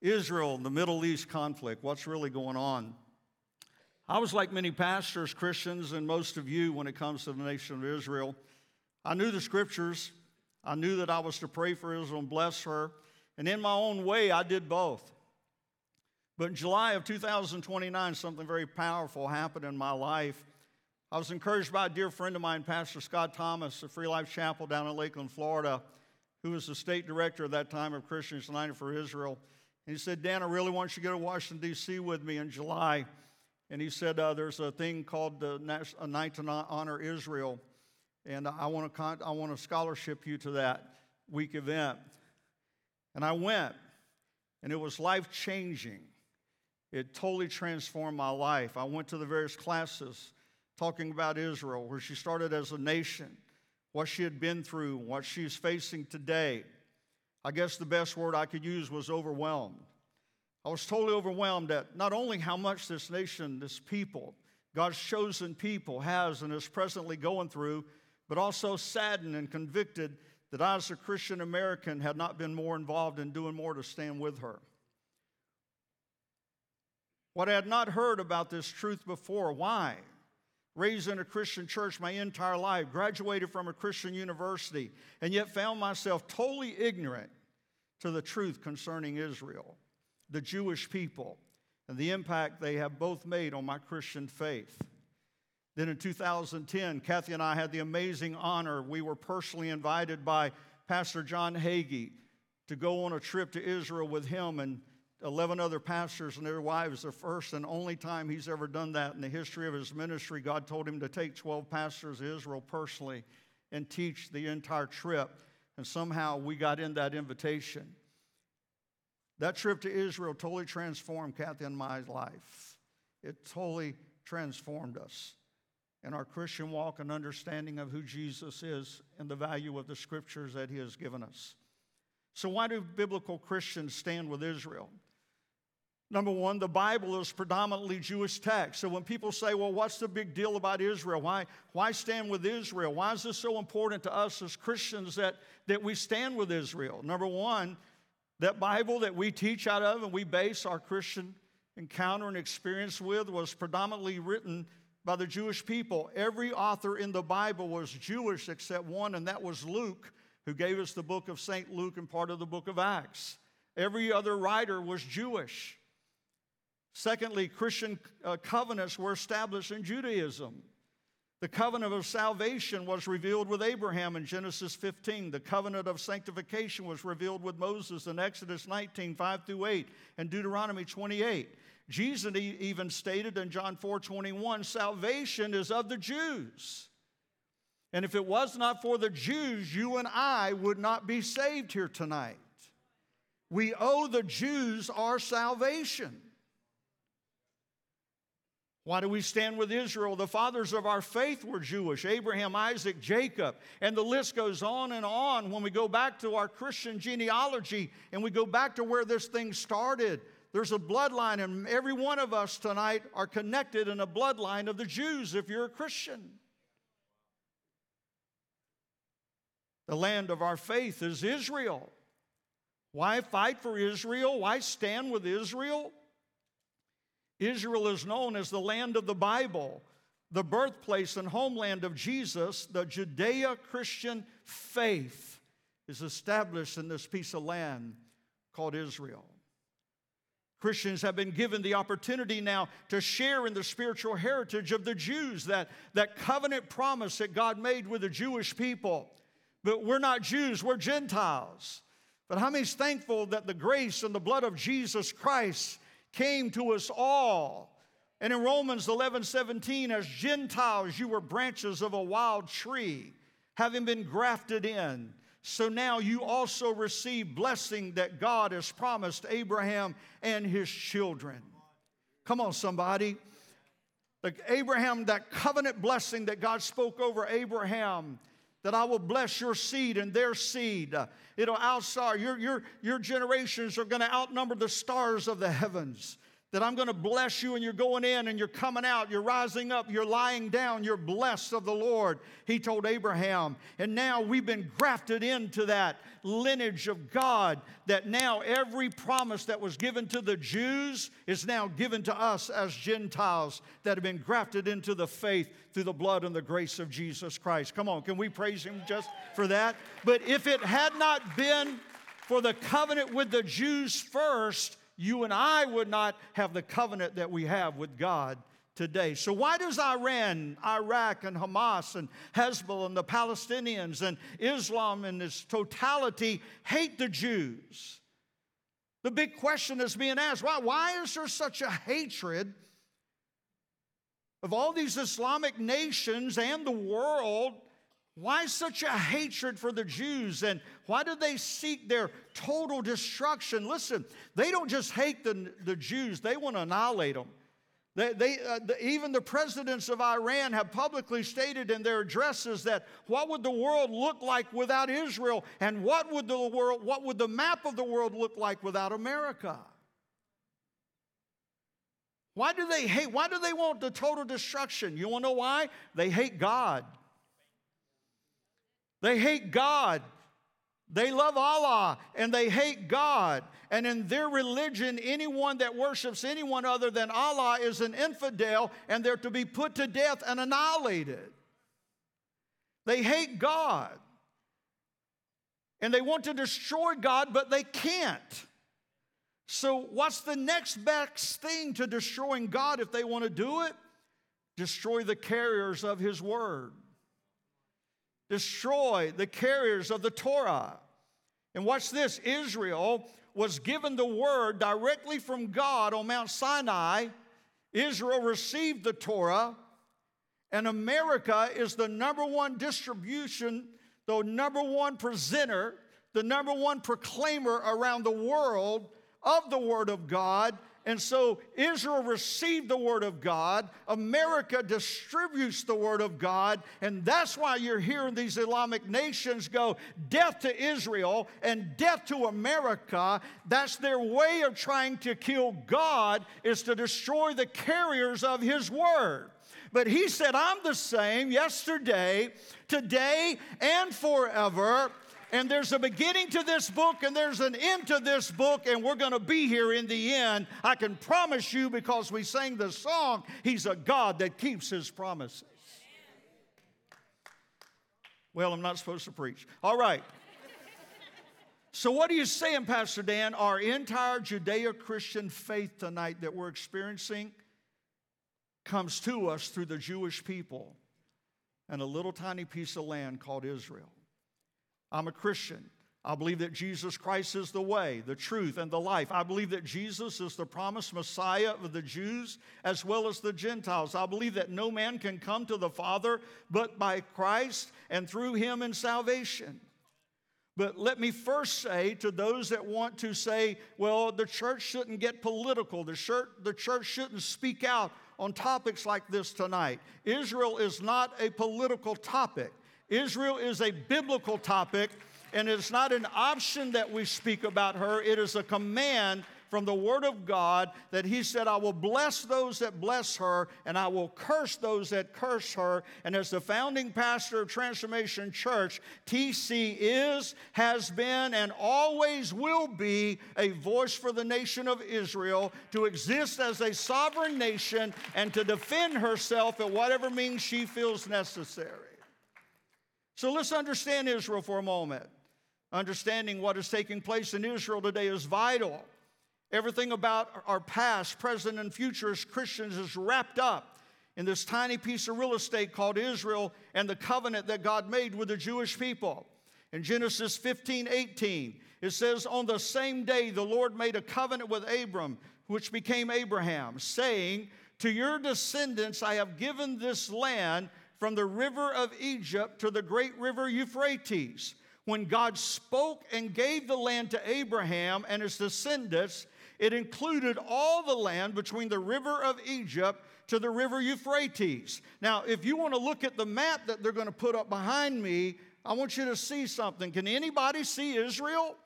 Israel, the Middle East conflict, what's really going on? I was like many pastors, Christians, and most of you when it comes to the nation of Israel. I knew the scriptures. I knew that I was to pray for Israel and bless her. And in my own way, I did both. But in July of 2029, something very powerful happened in my life. I was encouraged by a dear friend of mine, Pastor Scott Thomas of Free Life Chapel down in Lakeland, Florida, who was the state director at that time of Christians United for Israel. And he said, Dan, I really want you to go to Washington, D.C. with me in July. And he said, uh, There's a thing called the a Night to Honor Israel. And I want, to con- I want to scholarship you to that week event. And I went, and it was life changing. It totally transformed my life. I went to the various classes talking about Israel, where she started as a nation, what she had been through, what she's facing today. I guess the best word I could use was overwhelmed. I was totally overwhelmed at not only how much this nation, this people, God's chosen people, has and is presently going through, but also saddened and convicted that I, as a Christian American, had not been more involved in doing more to stand with her. What I had not heard about this truth before. Why? Raised in a Christian church my entire life, graduated from a Christian university, and yet found myself totally ignorant to the truth concerning Israel, the Jewish people, and the impact they have both made on my Christian faith. Then in 2010, Kathy and I had the amazing honor. We were personally invited by Pastor John Hagee to go on a trip to Israel with him and 11 other pastors and their wives, the first and only time he's ever done that in the history of his ministry. God told him to take 12 pastors to Israel personally and teach the entire trip. And somehow we got in that invitation. That trip to Israel totally transformed Kathy and my life. It totally transformed us in our Christian walk and understanding of who Jesus is and the value of the scriptures that he has given us. So, why do biblical Christians stand with Israel? Number one, the Bible is predominantly Jewish text. So when people say, well, what's the big deal about Israel? Why, why stand with Israel? Why is this so important to us as Christians that, that we stand with Israel? Number one, that Bible that we teach out of and we base our Christian encounter and experience with was predominantly written by the Jewish people. Every author in the Bible was Jewish except one, and that was Luke, who gave us the book of St. Luke and part of the book of Acts. Every other writer was Jewish. Secondly, Christian uh, covenants were established in Judaism. The covenant of salvation was revealed with Abraham in Genesis 15. The covenant of sanctification was revealed with Moses in Exodus 19, 5 through 8, and Deuteronomy 28. Jesus even stated in John 4 21, salvation is of the Jews. And if it was not for the Jews, you and I would not be saved here tonight. We owe the Jews our salvation. Why do we stand with Israel? The fathers of our faith were Jewish Abraham, Isaac, Jacob, and the list goes on and on when we go back to our Christian genealogy and we go back to where this thing started. There's a bloodline, and every one of us tonight are connected in a bloodline of the Jews if you're a Christian. The land of our faith is Israel. Why fight for Israel? Why stand with Israel? Israel is known as the land of the Bible, the birthplace and homeland of Jesus. The Judeo Christian faith is established in this piece of land called Israel. Christians have been given the opportunity now to share in the spiritual heritage of the Jews, that, that covenant promise that God made with the Jewish people. But we're not Jews, we're Gentiles. But how many is thankful that the grace and the blood of Jesus Christ came to us all. And in Romans 11 17, as Gentiles, you were branches of a wild tree, having been grafted in. So now you also receive blessing that God has promised Abraham and his children. Come on, somebody. Abraham, that covenant blessing that God spoke over Abraham that I will bless your seed and their seed. It'll outstar, your, your, your generations are going to outnumber the stars of the heavens. That I'm going to bless you and you're going in and you're coming out, you're rising up, you're lying down, you're blessed of the Lord. He told Abraham. And now we've been grafted into that lineage of God that now every promise that was given to the Jews is now given to us as Gentiles that have been grafted into the faith through the blood and the grace of Jesus Christ. Come on, can we praise Him just for that? But if it had not been for the covenant with the Jews first, you and I would not have the covenant that we have with God today. So, why does Iran, Iraq, and Hamas, and Hezbollah, and the Palestinians, and Islam in its totality hate the Jews? The big question is being asked why, why is there such a hatred of all these Islamic nations and the world why such a hatred for the Jews and why do they seek their total destruction? Listen, they don't just hate the, the Jews, they want to annihilate them. They, they, uh, the, even the presidents of Iran have publicly stated in their addresses that what would the world look like without Israel and what would the world what would the map of the world look like without America? Why do they hate? Why do they want the total destruction? You want to know why? They hate God. They hate God. They love Allah and they hate God. And in their religion, anyone that worships anyone other than Allah is an infidel and they're to be put to death and annihilated. They hate God. And they want to destroy God, but they can't. So, what's the next best thing to destroying God if they want to do it? Destroy the carriers of His word destroy the carriers of the Torah. And watch this Israel was given the word directly from God on Mount Sinai. Israel received the Torah, and America is the number one distribution, the number one presenter, the number one proclaimer around the world of the Word of God and so Israel received the Word of God. America distributes the Word of God. And that's why you're hearing these Islamic nations go, death to Israel and death to America. That's their way of trying to kill God, is to destroy the carriers of His Word. But He said, I'm the same yesterday, today, and forever. And there's a beginning to this book and there's an end to this book, and we're going to be here in the end. I can promise you because we sang the song, He's a God that keeps His promises. Well, I'm not supposed to preach. All right. So, what are you saying, Pastor Dan? Our entire Judeo Christian faith tonight that we're experiencing comes to us through the Jewish people and a little tiny piece of land called Israel. I'm a Christian. I believe that Jesus Christ is the way, the truth, and the life. I believe that Jesus is the promised Messiah of the Jews as well as the Gentiles. I believe that no man can come to the Father but by Christ and through him in salvation. But let me first say to those that want to say, well, the church shouldn't get political, the church, the church shouldn't speak out on topics like this tonight. Israel is not a political topic. Israel is a biblical topic, and it's not an option that we speak about her, it is a command from the Word of God that He said, I will bless those that bless her, and I will curse those that curse her. And as the founding pastor of Transformation Church, TC is, has been, and always will be a voice for the nation of Israel to exist as a sovereign nation and to defend herself at whatever means she feels necessary. So let's understand Israel for a moment. Understanding what is taking place in Israel today is vital. Everything about our past, present, and future as Christians is wrapped up in this tiny piece of real estate called Israel and the covenant that God made with the Jewish people. In Genesis 15 18, it says, On the same day the Lord made a covenant with Abram, which became Abraham, saying, To your descendants I have given this land from the river of Egypt to the great river Euphrates. When God spoke and gave the land to Abraham and his descendants, it included all the land between the river of Egypt to the river Euphrates. Now, if you want to look at the map that they're going to put up behind me, I want you to see something. Can anybody see Israel?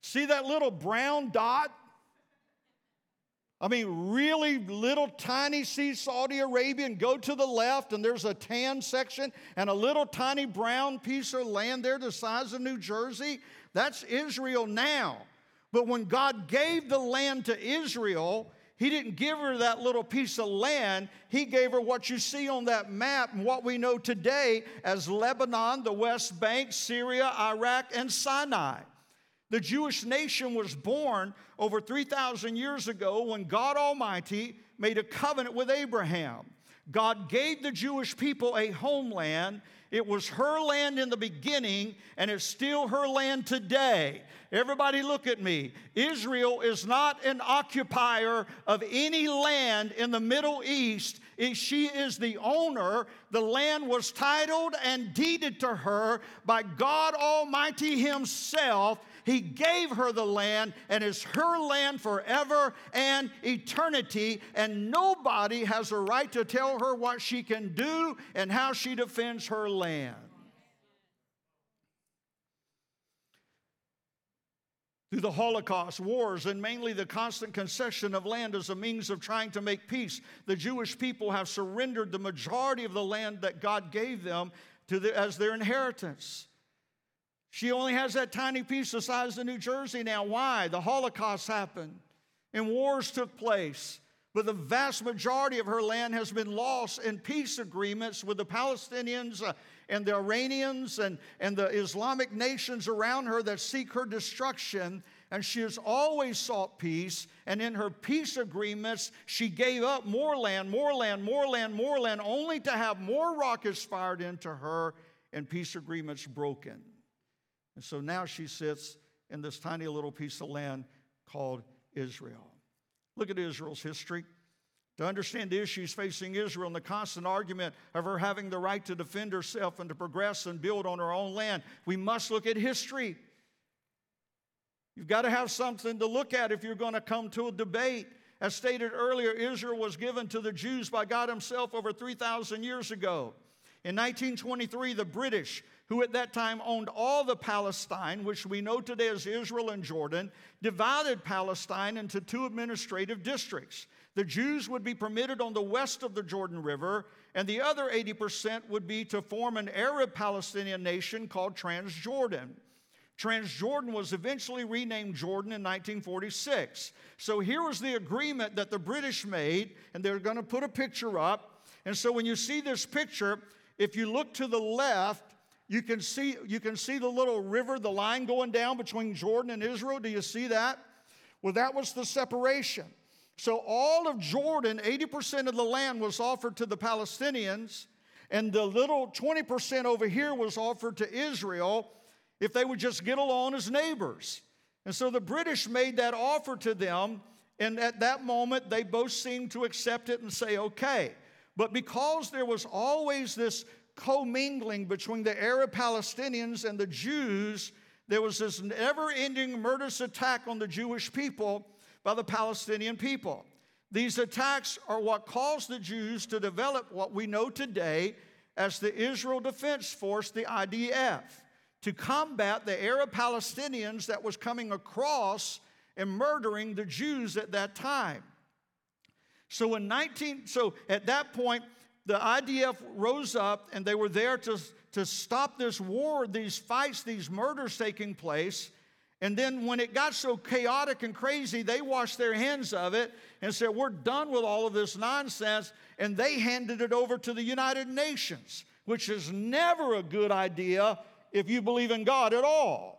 See that little brown dot? I mean, really little tiny see Saudi Arabia and go to the left, and there's a tan section and a little tiny brown piece of land there the size of New Jersey. That's Israel now. But when God gave the land to Israel, He didn't give her that little piece of land. He gave her what you see on that map and what we know today as Lebanon, the West Bank, Syria, Iraq, and Sinai. The Jewish nation was born over 3,000 years ago when God Almighty made a covenant with Abraham. God gave the Jewish people a homeland. It was her land in the beginning, and it's still her land today. Everybody, look at me. Israel is not an occupier of any land in the Middle East. She is the owner. The land was titled and deeded to her by God Almighty Himself he gave her the land, and it's her land forever and eternity. And nobody has a right to tell her what she can do and how she defends her land. through the Holocaust, wars, and mainly the constant concession of land as a means of trying to make peace, the Jewish people have surrendered the majority of the land that God gave them to the, as their inheritance. She only has that tiny piece the size of New Jersey now. Why? The Holocaust happened and wars took place. But the vast majority of her land has been lost in peace agreements with the Palestinians uh, and the Iranians and, and the Islamic nations around her that seek her destruction. And she has always sought peace. And in her peace agreements, she gave up more land, more land, more land, more land, only to have more rockets fired into her and peace agreements broken. And so now she sits in this tiny little piece of land called Israel. Look at Israel's history. To understand the issues facing Israel and the constant argument of her having the right to defend herself and to progress and build on her own land, we must look at history. You've got to have something to look at if you're going to come to a debate. As stated earlier, Israel was given to the Jews by God Himself over 3,000 years ago. In 1923, the British who at that time owned all the Palestine, which we know today as Israel and Jordan, divided Palestine into two administrative districts. The Jews would be permitted on the west of the Jordan River, and the other 80% would be to form an Arab Palestinian nation called Transjordan. Transjordan was eventually renamed Jordan in 1946. So here was the agreement that the British made, and they're going to put a picture up. And so when you see this picture, if you look to the left, you can see, you can see the little river, the line going down between Jordan and Israel. Do you see that? Well, that was the separation. So all of Jordan, 80% of the land was offered to the Palestinians, and the little 20% over here was offered to Israel if they would just get along as neighbors. And so the British made that offer to them, and at that moment they both seemed to accept it and say, okay. But because there was always this commingling between the Arab Palestinians and the Jews, there was this never ending murderous attack on the Jewish people by the Palestinian people. These attacks are what caused the Jews to develop what we know today as the Israel Defense Force, the IDF, to combat the Arab Palestinians that was coming across and murdering the Jews at that time. So in 19 so at that point the IDF rose up and they were there to, to stop this war, these fights, these murders taking place. And then when it got so chaotic and crazy, they washed their hands of it and said, We're done with all of this nonsense. And they handed it over to the United Nations, which is never a good idea if you believe in God at all.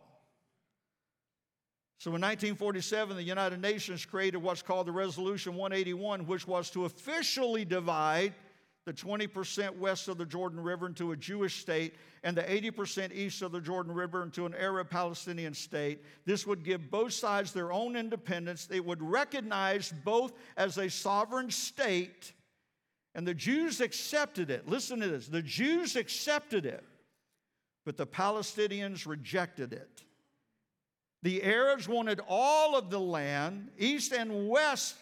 So in 1947, the United Nations created what's called the Resolution 181, which was to officially divide the 20% west of the Jordan River into a Jewish state and the 80% east of the Jordan River into an Arab Palestinian state. This would give both sides their own independence. They would recognize both as a sovereign state, and the Jews accepted it. Listen to this the Jews accepted it, but the Palestinians rejected it. The Arabs wanted all of the land, east and west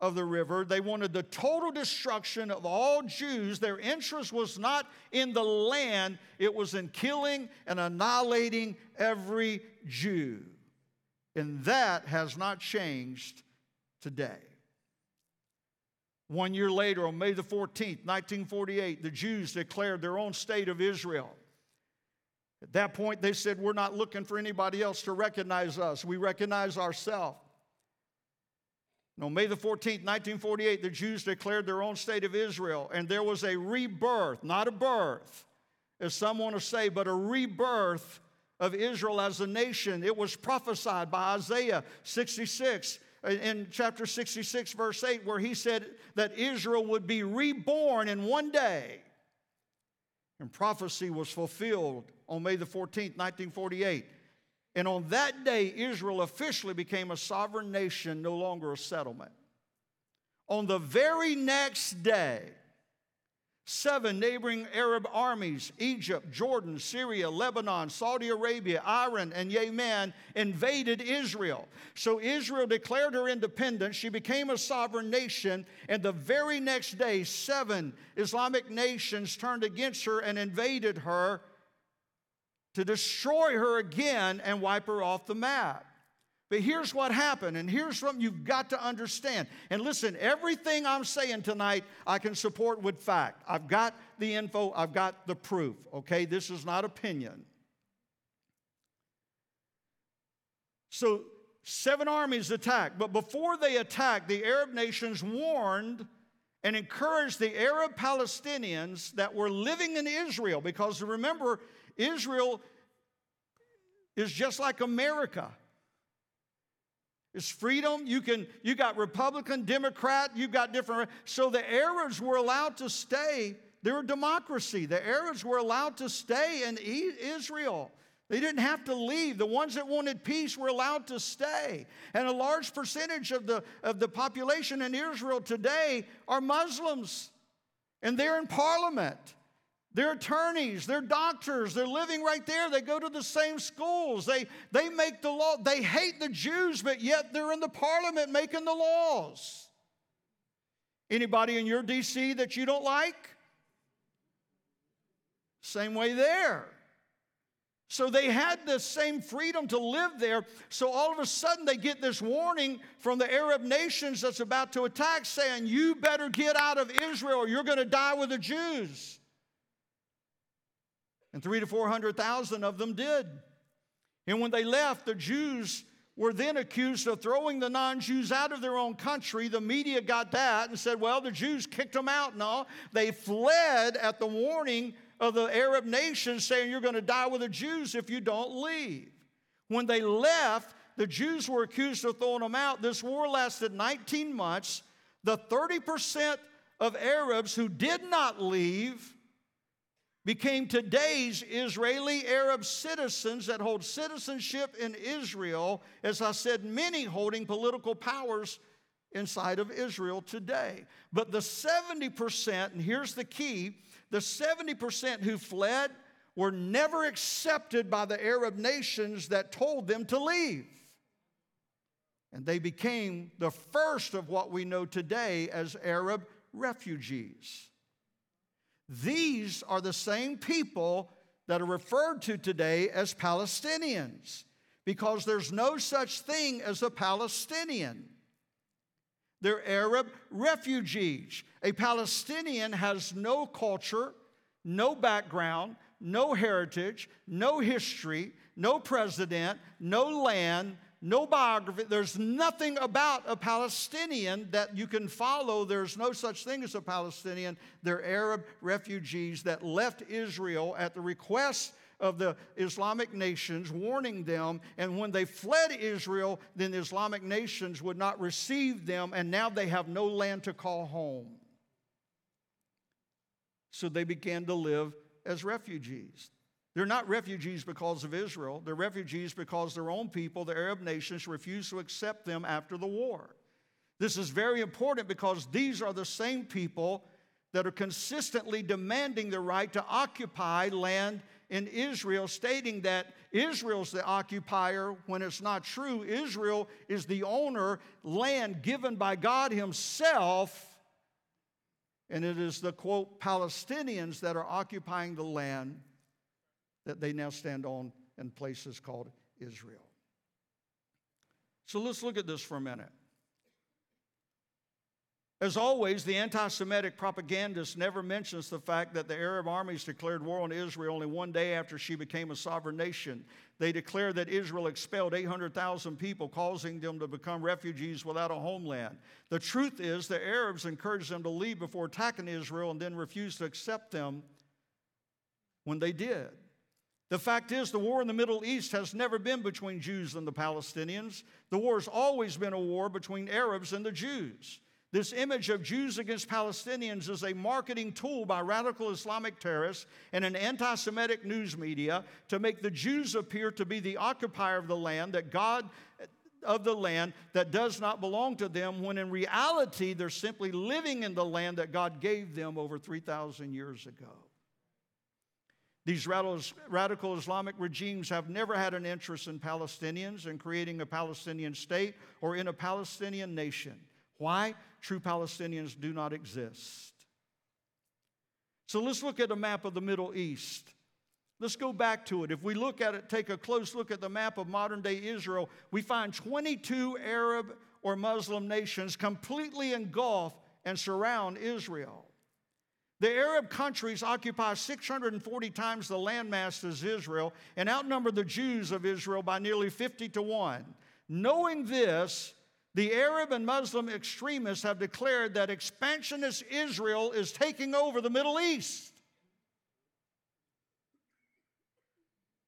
of the river. They wanted the total destruction of all Jews. Their interest was not in the land, it was in killing and annihilating every Jew. And that has not changed today. One year later, on May the 14th, 1948, the Jews declared their own state of Israel. At that point, they said, We're not looking for anybody else to recognize us. We recognize ourselves. On May the 14th, 1948, the Jews declared their own state of Israel, and there was a rebirth, not a birth, as some want to say, but a rebirth of Israel as a nation. It was prophesied by Isaiah 66 in chapter 66, verse 8, where he said that Israel would be reborn in one day. And prophecy was fulfilled on May the 14th, 1948. And on that day, Israel officially became a sovereign nation, no longer a settlement. On the very next day, Seven neighboring Arab armies, Egypt, Jordan, Syria, Lebanon, Saudi Arabia, Iran, and Yemen, invaded Israel. So Israel declared her independence. She became a sovereign nation. And the very next day, seven Islamic nations turned against her and invaded her to destroy her again and wipe her off the map. But here's what happened, and here's something you've got to understand. And listen, everything I'm saying tonight, I can support with fact. I've got the info, I've got the proof, okay? This is not opinion. So, seven armies attacked, but before they attacked, the Arab nations warned and encouraged the Arab Palestinians that were living in Israel, because remember, Israel is just like America. It's freedom. You can you got Republican, Democrat, you got different. So the Arabs were allowed to stay. They're a democracy. The Arabs were allowed to stay in Israel. They didn't have to leave. The ones that wanted peace were allowed to stay. And a large percentage of the, of the population in Israel today are Muslims. And they're in parliament. They're attorneys, they're doctors, they're living right there. They go to the same schools. They, they make the law. They hate the Jews, but yet they're in the parliament making the laws. Anybody in your DC that you don't like? Same way there. So they had the same freedom to live there. So all of a sudden they get this warning from the Arab nations that's about to attack saying, You better get out of Israel or you're going to die with the Jews. And three to 400,000 of them did. And when they left, the Jews were then accused of throwing the non Jews out of their own country. The media got that and said, well, the Jews kicked them out. No, they fled at the warning of the Arab nations saying, you're going to die with the Jews if you don't leave. When they left, the Jews were accused of throwing them out. This war lasted 19 months. The 30% of Arabs who did not leave became today's Israeli Arab citizens that hold citizenship in Israel, as I said, many holding political powers inside of Israel today. But the 70%, and here's the key the 70% who fled were never accepted by the Arab nations that told them to leave. And they became the first of what we know today as Arab refugees. These are the same people that are referred to today as Palestinians because there's no such thing as a Palestinian. They're Arab refugees. A Palestinian has no culture, no background, no heritage, no history, no president, no land, no biography. There's nothing about a Palestinian that you can follow. There's no such thing as a Palestinian. They're Arab refugees that left Israel at the request of the Islamic nations, warning them. And when they fled Israel, then the Islamic nations would not receive them, and now they have no land to call home. So they began to live as refugees. They're not refugees because of Israel. They're refugees because their own people, the Arab nations, refused to accept them after the war. This is very important because these are the same people that are consistently demanding the right to occupy land in Israel, stating that Israel's the occupier when it's not true. Israel is the owner, land given by God Himself, and it is the quote, Palestinians that are occupying the land that they now stand on in places called Israel. So let's look at this for a minute. As always, the anti Semitic propagandist never mentions the fact that the Arab armies declared war on Israel only one day after she became a sovereign nation. They declared that Israel expelled 800,000 people, causing them to become refugees without a homeland. The truth is, the Arabs encouraged them to leave before attacking Israel and then refused to accept them when they did. The fact is, the war in the Middle East has never been between Jews and the Palestinians. The war has always been a war between Arabs and the Jews. This image of Jews against Palestinians is a marketing tool by radical Islamic terrorists and an anti Semitic news media to make the Jews appear to be the occupier of the land, that God of the land that does not belong to them, when in reality they're simply living in the land that God gave them over 3,000 years ago. These radical Islamic regimes have never had an interest in Palestinians and creating a Palestinian state or in a Palestinian nation. Why? True Palestinians do not exist. So let's look at a map of the Middle East. Let's go back to it. If we look at it, take a close look at the map of modern day Israel, we find 22 Arab or Muslim nations completely engulf and surround Israel. The Arab countries occupy 640 times the landmass as Israel and outnumber the Jews of Israel by nearly 50 to 1. Knowing this, the Arab and Muslim extremists have declared that expansionist Israel is taking over the Middle East.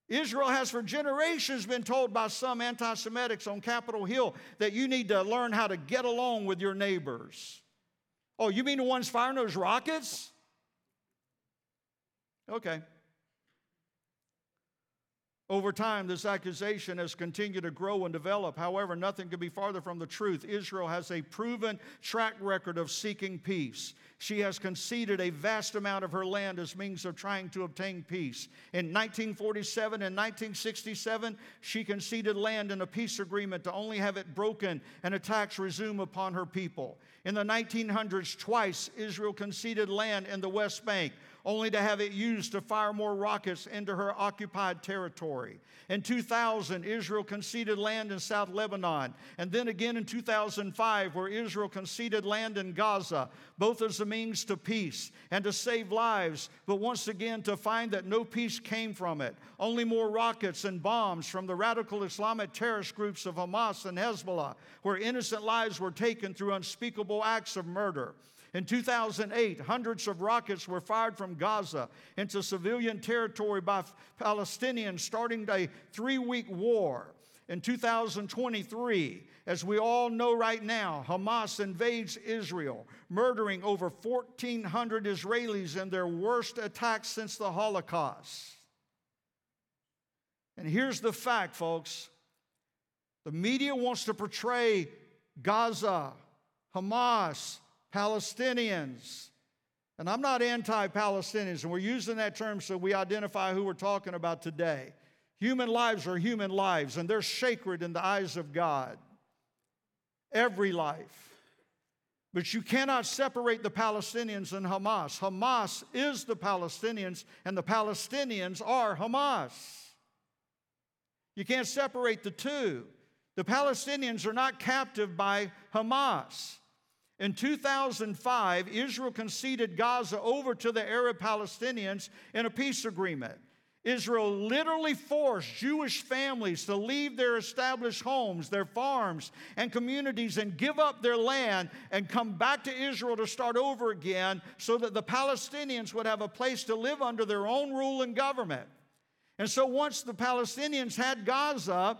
Israel has for generations been told by some anti Semitics on Capitol Hill that you need to learn how to get along with your neighbors. Oh, you mean the ones firing those rockets? Okay. Over time, this accusation has continued to grow and develop. However, nothing could be farther from the truth. Israel has a proven track record of seeking peace. She has conceded a vast amount of her land as means of trying to obtain peace. In 1947 and 1967, she conceded land in a peace agreement to only have it broken and attacks resume upon her people. In the 1900s, twice, Israel conceded land in the West Bank only to have it used to fire more rockets into her occupied territory. In 2000, Israel conceded land in South Lebanon, and then again in 2005, where Israel conceded land in Gaza, both as a means to peace and to save lives, but once again to find that no peace came from it. Only more rockets and bombs from the radical Islamic terrorist groups of Hamas and Hezbollah, where innocent lives were taken through unspeakable acts of murder. In 2008, hundreds of rockets were fired from Gaza into civilian territory by Palestinians, starting a three week war. In 2023, as we all know right now, Hamas invades Israel, murdering over 1,400 Israelis in their worst attack since the Holocaust. And here's the fact, folks the media wants to portray Gaza, Hamas, Palestinians. And I'm not anti Palestinians, and we're using that term so we identify who we're talking about today. Human lives are human lives, and they're sacred in the eyes of God. Every life. But you cannot separate the Palestinians and Hamas. Hamas is the Palestinians, and the Palestinians are Hamas. You can't separate the two. The Palestinians are not captive by Hamas. In 2005, Israel conceded Gaza over to the Arab Palestinians in a peace agreement. Israel literally forced Jewish families to leave their established homes, their farms, and communities and give up their land and come back to Israel to start over again so that the Palestinians would have a place to live under their own rule and government. And so once the Palestinians had Gaza,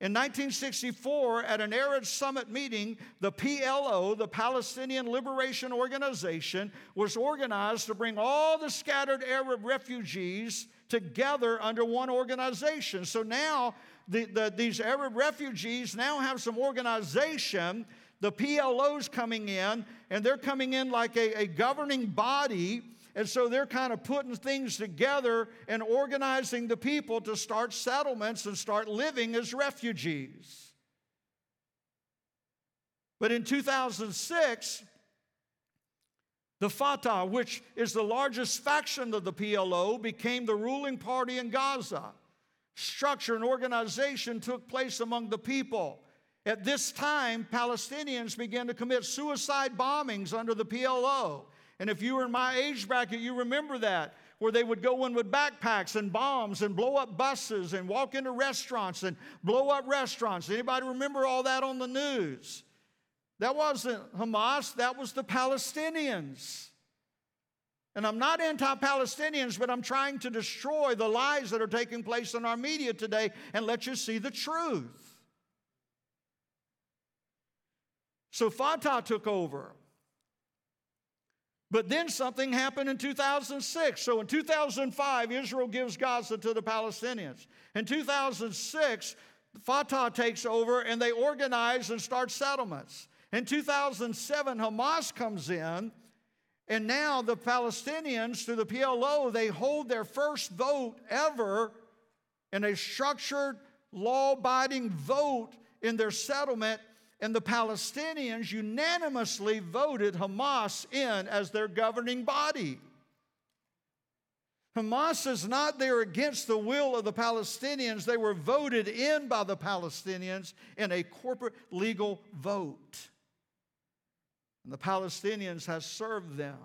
in 1964, at an Arab Summit meeting, the PLO, the Palestinian Liberation Organization, was organized to bring all the scattered Arab refugees together under one organization. So now the, the, these Arab refugees now have some organization. The PLO's coming in, and they're coming in like a, a governing body and so they're kind of putting things together and organizing the people to start settlements and start living as refugees. But in 2006, the Fatah, which is the largest faction of the PLO, became the ruling party in Gaza. Structure and organization took place among the people. At this time, Palestinians began to commit suicide bombings under the PLO. And if you were in my age bracket, you remember that, where they would go in with backpacks and bombs and blow up buses and walk into restaurants and blow up restaurants. Anybody remember all that on the news? That wasn't Hamas, that was the Palestinians. And I'm not anti Palestinians, but I'm trying to destroy the lies that are taking place in our media today and let you see the truth. So Fatah took over. But then something happened in 2006. So in 2005, Israel gives Gaza to the Palestinians. In 2006, Fatah takes over and they organize and start settlements. In 2007, Hamas comes in, and now the Palestinians, through the PLO, they hold their first vote ever in a structured, law abiding vote in their settlement and the Palestinians unanimously voted Hamas in as their governing body. Hamas is not there against the will of the Palestinians. They were voted in by the Palestinians in a corporate legal vote. And the Palestinians has served them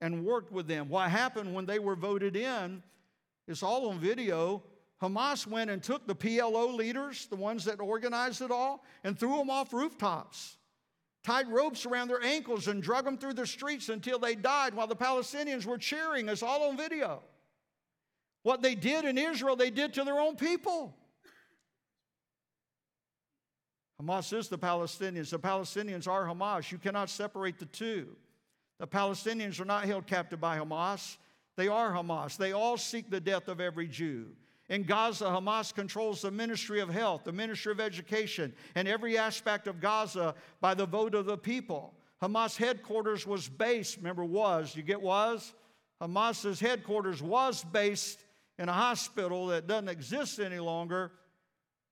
and worked with them. What happened when they were voted in is all on video. Hamas went and took the PLO leaders, the ones that organized it all, and threw them off rooftops, tied ropes around their ankles, and drug them through the streets until they died while the Palestinians were cheering. It's all on video. What they did in Israel, they did to their own people. Hamas is the Palestinians. The Palestinians are Hamas. You cannot separate the two. The Palestinians are not held captive by Hamas. They are Hamas. They all seek the death of every Jew. In Gaza, Hamas controls the ministry of health, the ministry of education, and every aspect of Gaza by the vote of the people. Hamas headquarters was based, remember, was, you get was? Hamas's headquarters was based in a hospital that doesn't exist any longer,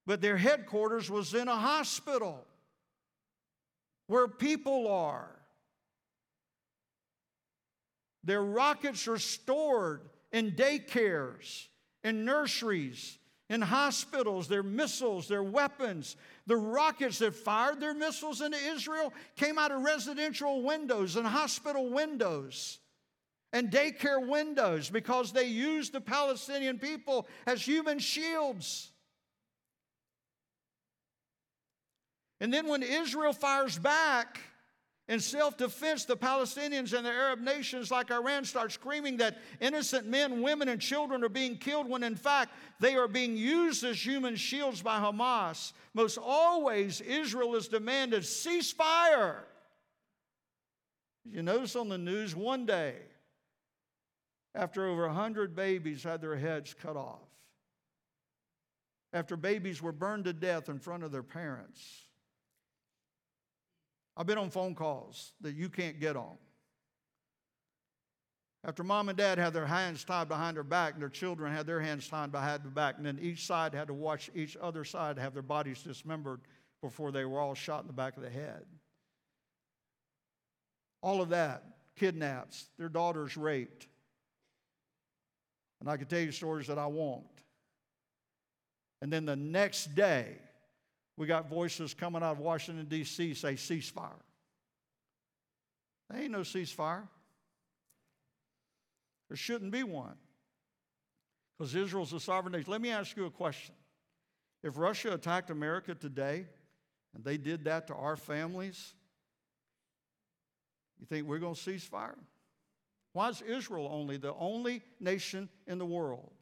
but their headquarters was in a hospital where people are. Their rockets are stored in daycares in nurseries, in hospitals, their missiles, their weapons. The rockets that fired their missiles into Israel came out of residential windows and hospital windows and daycare windows because they used the Palestinian people as human shields. And then when Israel fires back, in self defense, the Palestinians and the Arab nations like Iran start screaming that innocent men, women, and children are being killed when in fact they are being used as human shields by Hamas. Most always, Israel has demanded ceasefire. You notice on the news one day, after over 100 babies had their heads cut off, after babies were burned to death in front of their parents I've been on phone calls that you can't get on. After mom and dad had their hands tied behind their back and their children had their hands tied behind their back, and then each side had to watch each other side have their bodies dismembered before they were all shot in the back of the head. All of that, kidnaps, their daughters raped. And I could tell you stories that I won't. And then the next day, we got voices coming out of Washington, D.C. say ceasefire. There ain't no ceasefire. There shouldn't be one. Because Israel's a sovereign nation. Let me ask you a question. If Russia attacked America today and they did that to our families, you think we're going to cease fire? Why is Israel only the only nation in the world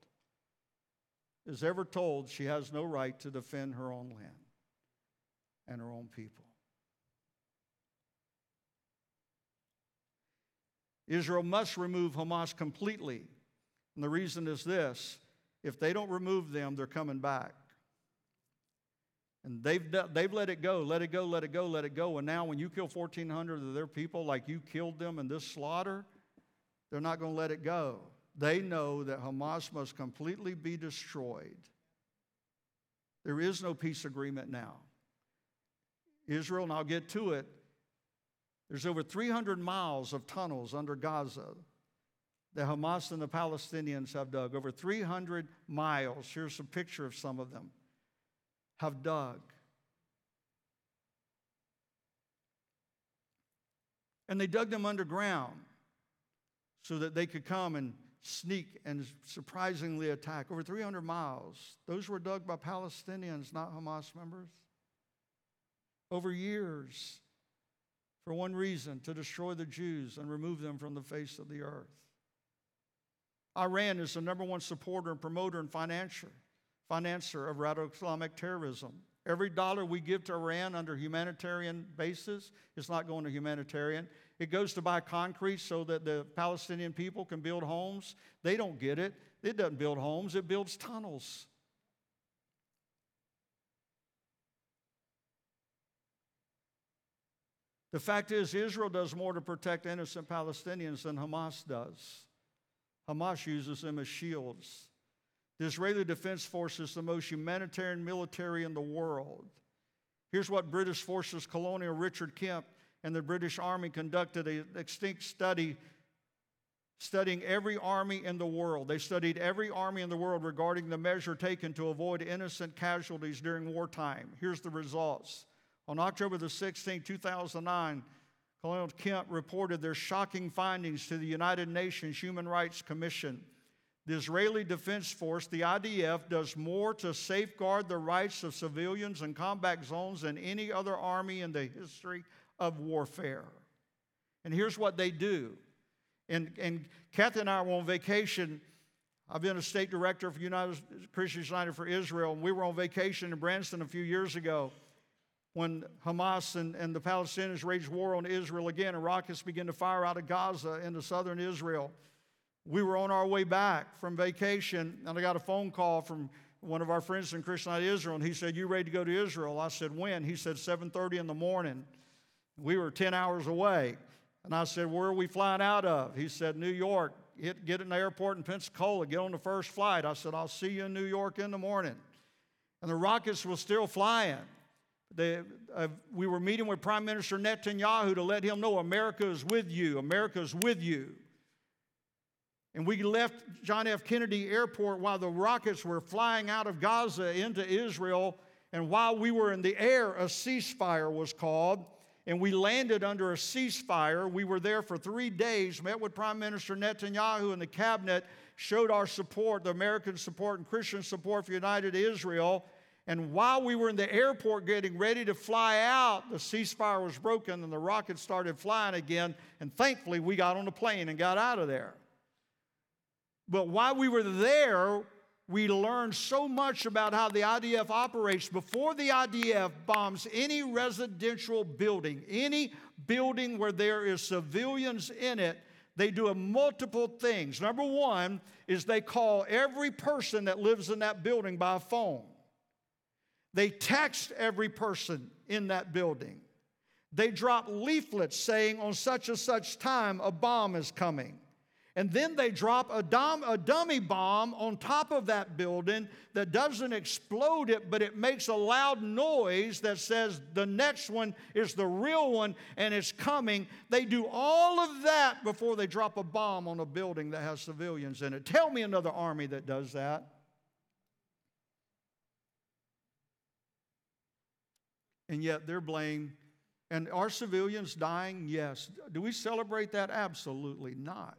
is ever told she has no right to defend her own land? And her own people. Israel must remove Hamas completely. And the reason is this if they don't remove them, they're coming back. And they've, they've let it go, let it go, let it go, let it go. And now, when you kill 1,400 of their people like you killed them in this slaughter, they're not going to let it go. They know that Hamas must completely be destroyed. There is no peace agreement now. Israel, and I'll get to it, there's over 300 miles of tunnels under Gaza. that Hamas and the Palestinians have dug over 300 miles. Here's a picture of some of them. Have dug. And they dug them underground so that they could come and sneak and surprisingly attack. Over 300 miles. Those were dug by Palestinians, not Hamas members. Over years, for one reason to destroy the Jews and remove them from the face of the earth. Iran is the number one supporter and promoter and financier, financer of radical Islamic terrorism. Every dollar we give to Iran under humanitarian basis is not going to humanitarian. It goes to buy concrete so that the Palestinian people can build homes. They don't get it. It doesn't build homes, it builds tunnels. The fact is, Israel does more to protect innocent Palestinians than Hamas does. Hamas uses them as shields. The Israeli Defense Force is the most humanitarian military in the world. Here's what British Forces Colonel Richard Kemp and the British Army conducted an extinct study studying every army in the world. They studied every army in the world regarding the measure taken to avoid innocent casualties during wartime. Here's the results. On October the 16th, 2009, Colonel Kemp reported their shocking findings to the United Nations Human Rights Commission. The Israeli Defense Force, the IDF, does more to safeguard the rights of civilians in combat zones than any other army in the history of warfare. And here's what they do. And, and Kathy and I were on vacation. I've been a state director for United Christians United for Israel, and we were on vacation in Branson a few years ago when Hamas and, and the Palestinians waged war on Israel again, and rockets began to fire out of Gaza into southern Israel. We were on our way back from vacation, and I got a phone call from one of our friends in Christian Israel, and he said, "You ready to go to Israel?" I said, "When?" He said, "7:30 in the morning." We were 10 hours away, and I said, "Where are we flying out of?" He said, "New York. Get, get in the airport in Pensacola. Get on the first flight." I said, "I'll see you in New York in the morning." And the rockets were still flying. They, uh, we were meeting with Prime Minister Netanyahu to let him know America is with you. America is with you. And we left John F. Kennedy Airport while the rockets were flying out of Gaza into Israel. And while we were in the air, a ceasefire was called. And we landed under a ceasefire. We were there for three days, met with Prime Minister Netanyahu and the cabinet, showed our support, the American support and Christian support for United Israel. And while we were in the airport getting ready to fly out, the ceasefire was broken and the rockets started flying again. And thankfully, we got on the plane and got out of there. But while we were there, we learned so much about how the IDF operates. Before the IDF bombs any residential building, any building where there is civilians in it, they do a multiple things. Number one is they call every person that lives in that building by phone. They text every person in that building. They drop leaflets saying on such and such time a bomb is coming. And then they drop a, dom- a dummy bomb on top of that building that doesn't explode it, but it makes a loud noise that says the next one is the real one and it's coming. They do all of that before they drop a bomb on a building that has civilians in it. Tell me another army that does that. And yet they're blamed. And are civilians dying? Yes. Do we celebrate that? Absolutely not.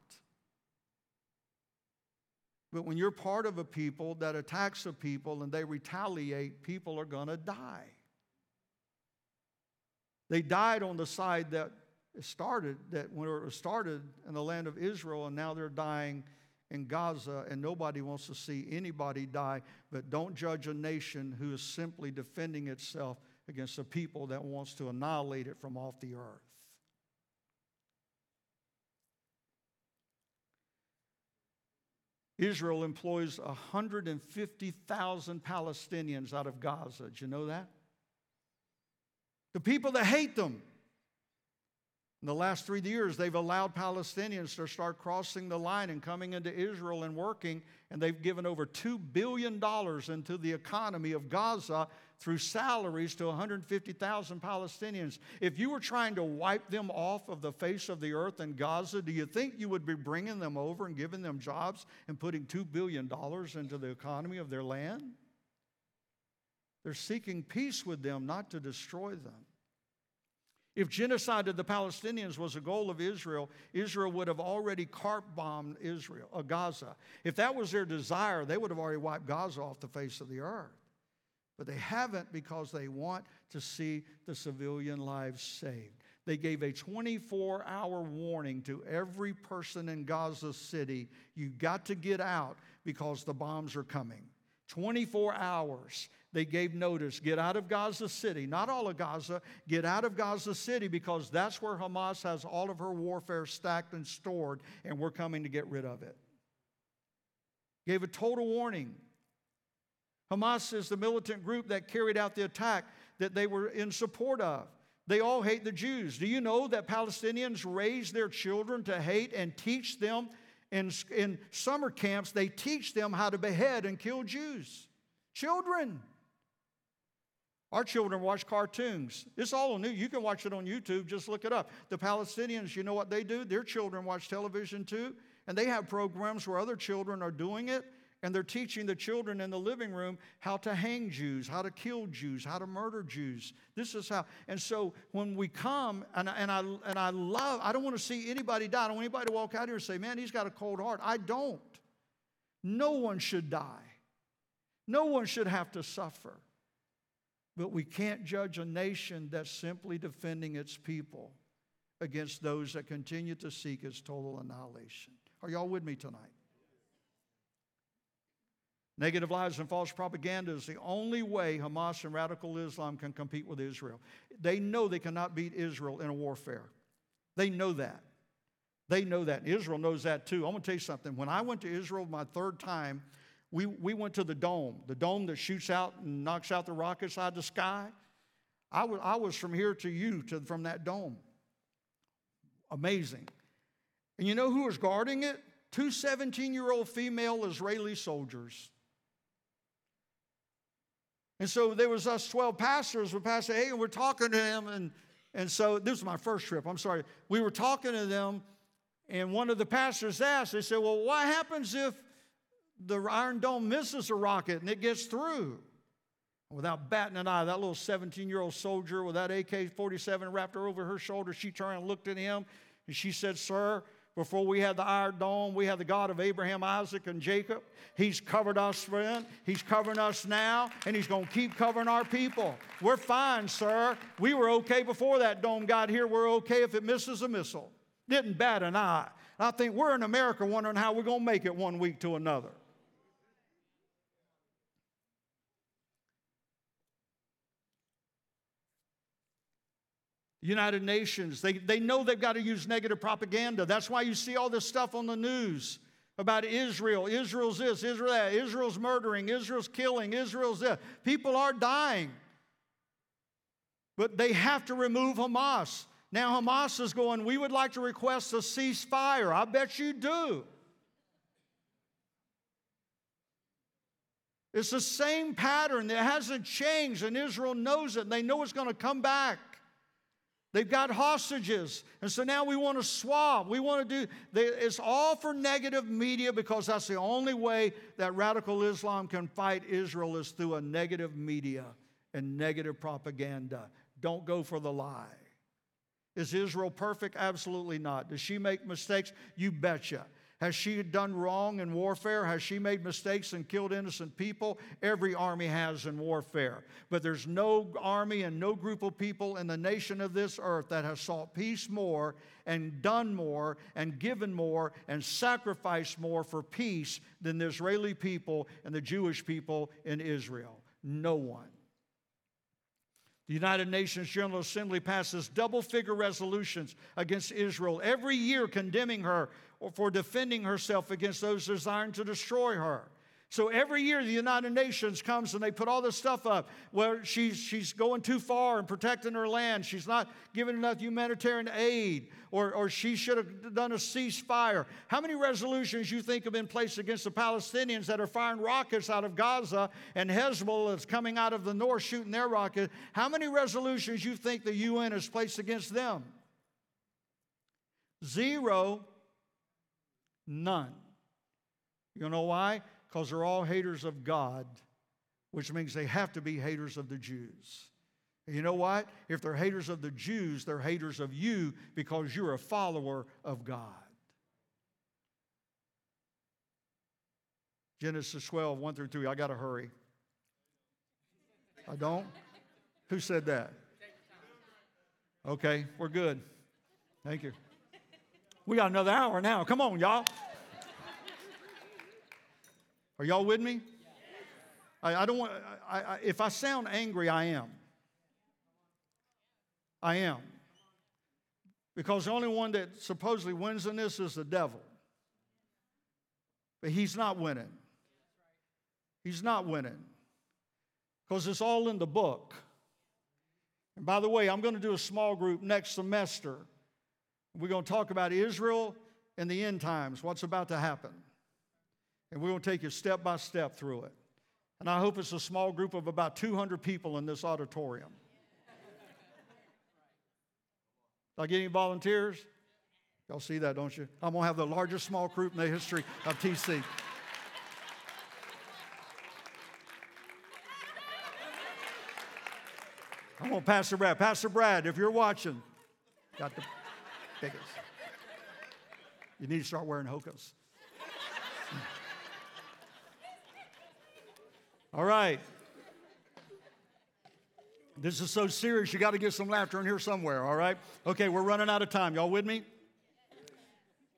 But when you're part of a people that attacks a people and they retaliate, people are going to die. They died on the side that started, that when it started in the land of Israel, and now they're dying in Gaza, and nobody wants to see anybody die. But don't judge a nation who is simply defending itself against a people that wants to annihilate it from off the earth. Israel employs 150,000 Palestinians out of Gaza. Did you know that? The people that hate them. In the last three years, they've allowed Palestinians to start crossing the line and coming into Israel and working, and they've given over $2 billion into the economy of Gaza through salaries to 150,000 Palestinians. If you were trying to wipe them off of the face of the earth in Gaza, do you think you would be bringing them over and giving them jobs and putting $2 billion into the economy of their land? They're seeking peace with them, not to destroy them. If genocide of the Palestinians was a goal of Israel, Israel would have already carp bombed Israel, uh, Gaza. If that was their desire, they would have already wiped Gaza off the face of the earth. But they haven't because they want to see the civilian lives saved. They gave a 24 hour warning to every person in Gaza City you got to get out because the bombs are coming. 24 hours. They gave notice get out of Gaza City, not all of Gaza, get out of Gaza City because that's where Hamas has all of her warfare stacked and stored, and we're coming to get rid of it. Gave a total warning. Hamas is the militant group that carried out the attack that they were in support of. They all hate the Jews. Do you know that Palestinians raise their children to hate and teach them in, in summer camps? They teach them how to behead and kill Jews. Children. Our children watch cartoons. It's all new. You can watch it on YouTube, just look it up. The Palestinians, you know what they do? Their children watch television too, and they have programs where other children are doing it, and they're teaching the children in the living room how to hang Jews, how to kill Jews, how to murder Jews. This is how. And so when we come, and, and, I, and I love, I don't want to see anybody die. I don't want anybody to walk out here and say, man, he's got a cold heart. I don't. No one should die, no one should have to suffer. But we can't judge a nation that's simply defending its people against those that continue to seek its total annihilation. Are y'all with me tonight? Negative lies and false propaganda is the only way Hamas and radical Islam can compete with Israel. They know they cannot beat Israel in a warfare. They know that. They know that. Israel knows that too. I'm going to tell you something. When I went to Israel my third time, we, we went to the dome, the dome that shoots out and knocks out the rockets out of the sky. I was, I was from here to you, to, from that dome. Amazing. And you know who was guarding it? Two 17 year old female Israeli soldiers. And so there was us 12 pastors with Pastor Hagin. We're talking to him, and, and so this was my first trip. I'm sorry. We were talking to them, and one of the pastors asked, they said, Well, what happens if the Iron Dome misses a rocket and it gets through. Without batting an eye, that little 17 year old soldier with that AK 47 wrapped her over her shoulder, she turned and looked at him and she said, Sir, before we had the Iron Dome, we had the God of Abraham, Isaac, and Jacob. He's covered us then, He's covering us now, and He's going to keep covering our people. We're fine, sir. We were okay before that dome got here. We're okay if it misses a missile. Didn't bat an eye. I think we're in America wondering how we're going to make it one week to another. United Nations, they, they know they've got to use negative propaganda. That's why you see all this stuff on the news about Israel. Israel's this, Israel that, Israel's murdering, Israel's killing, Israel's this. People are dying. But they have to remove Hamas. Now, Hamas is going, we would like to request a ceasefire. I bet you do. It's the same pattern that hasn't changed, and Israel knows it, and they know it's going to come back. They've got hostages. And so now we want to swab. We want to do, they, it's all for negative media because that's the only way that radical Islam can fight Israel is through a negative media and negative propaganda. Don't go for the lie. Is Israel perfect? Absolutely not. Does she make mistakes? You betcha. Has she done wrong in warfare? Has she made mistakes and killed innocent people? Every army has in warfare. But there's no army and no group of people in the nation of this earth that has sought peace more and done more and given more and sacrificed more for peace than the Israeli people and the Jewish people in Israel. No one. The United Nations General Assembly passes double figure resolutions against Israel every year, condemning her or for defending herself against those desiring to destroy her. So every year the United Nations comes and they put all this stuff up where she's, she's going too far and protecting her land. She's not giving enough humanitarian aid or, or she should have done a ceasefire. How many resolutions you think have been placed against the Palestinians that are firing rockets out of Gaza and Hezbollah is coming out of the north shooting their rockets? How many resolutions you think the UN has placed against them? Zero None. You know why? Because they're all haters of God, which means they have to be haters of the Jews. You know what? If they're haters of the Jews, they're haters of you because you're a follower of God. Genesis 12, 1 through 3. I got to hurry. I don't? Who said that? Okay, we're good. Thank you. We got another hour now. Come on, y'all. Are y'all with me? I, I don't want, I, I, if I sound angry, I am. I am. Because the only one that supposedly wins in this is the devil. But he's not winning. He's not winning. Because it's all in the book. And by the way, I'm going to do a small group next semester. We're going to talk about Israel and the end times, what's about to happen. And we're going to take you step by step through it. And I hope it's a small group of about 200 people in this auditorium. Did I get any volunteers? Y'all see that, don't you? I'm going to have the largest small group in the history of TC. I'm going to Pastor Brad. Pastor Brad, if you're watching, got the biggest. You need to start wearing hokas. All right. This is so serious, you got to get some laughter in here somewhere, all right? Okay, we're running out of time. Y'all with me?